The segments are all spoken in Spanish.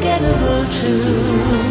unforgettable too.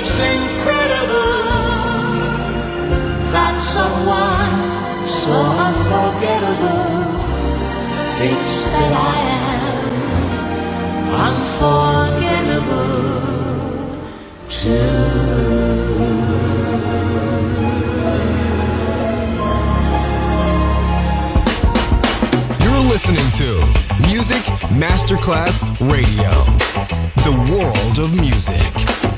It's incredible that someone so unforgettable thinks that I am unforgettable too. listening to Music Masterclass Radio, the world of music.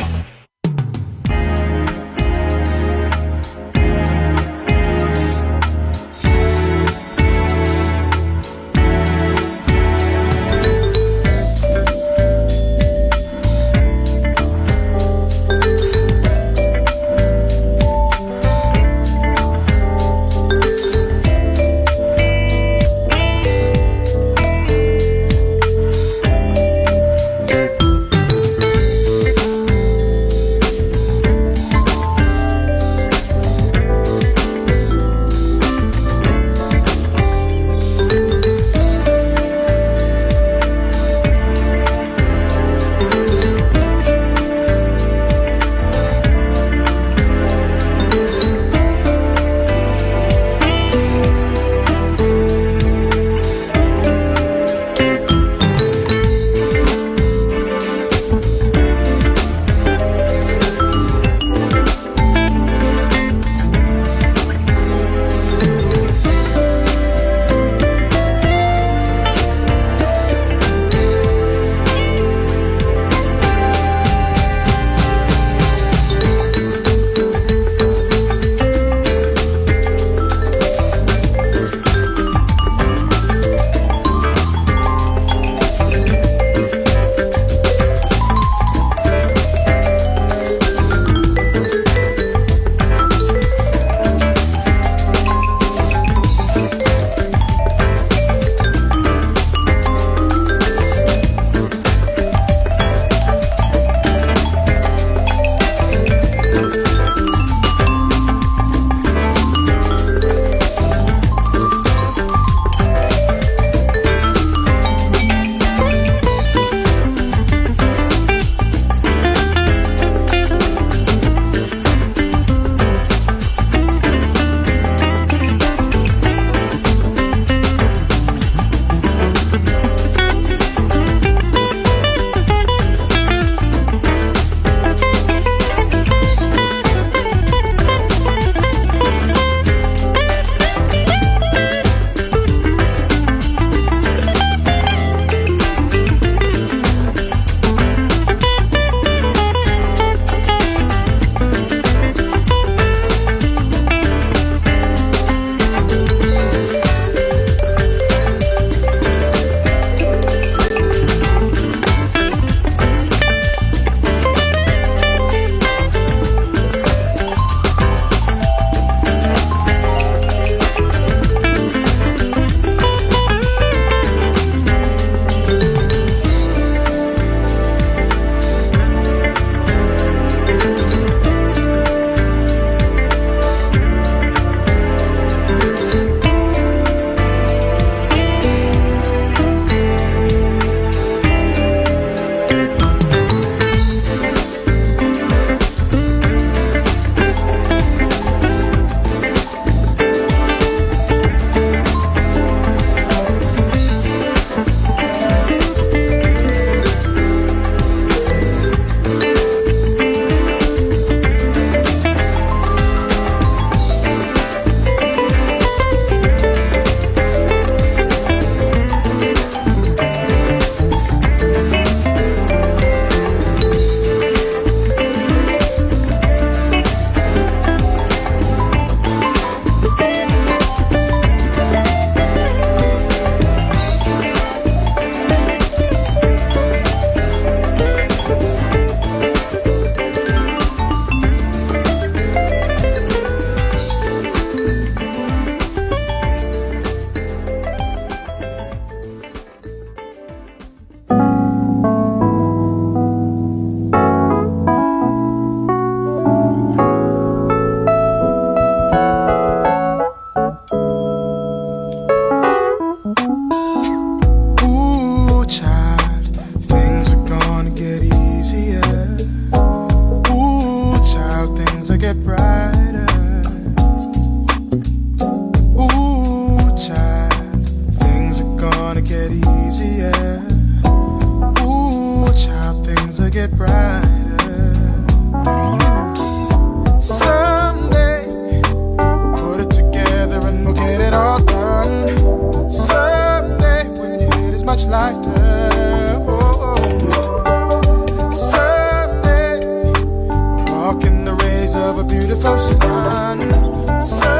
So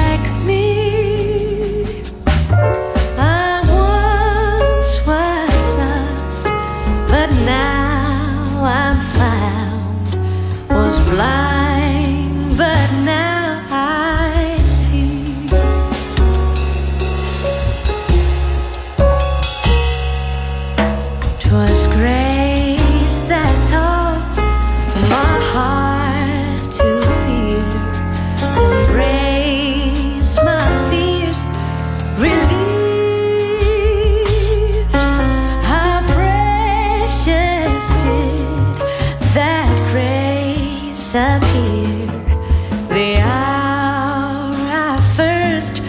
the hour I first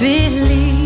believed.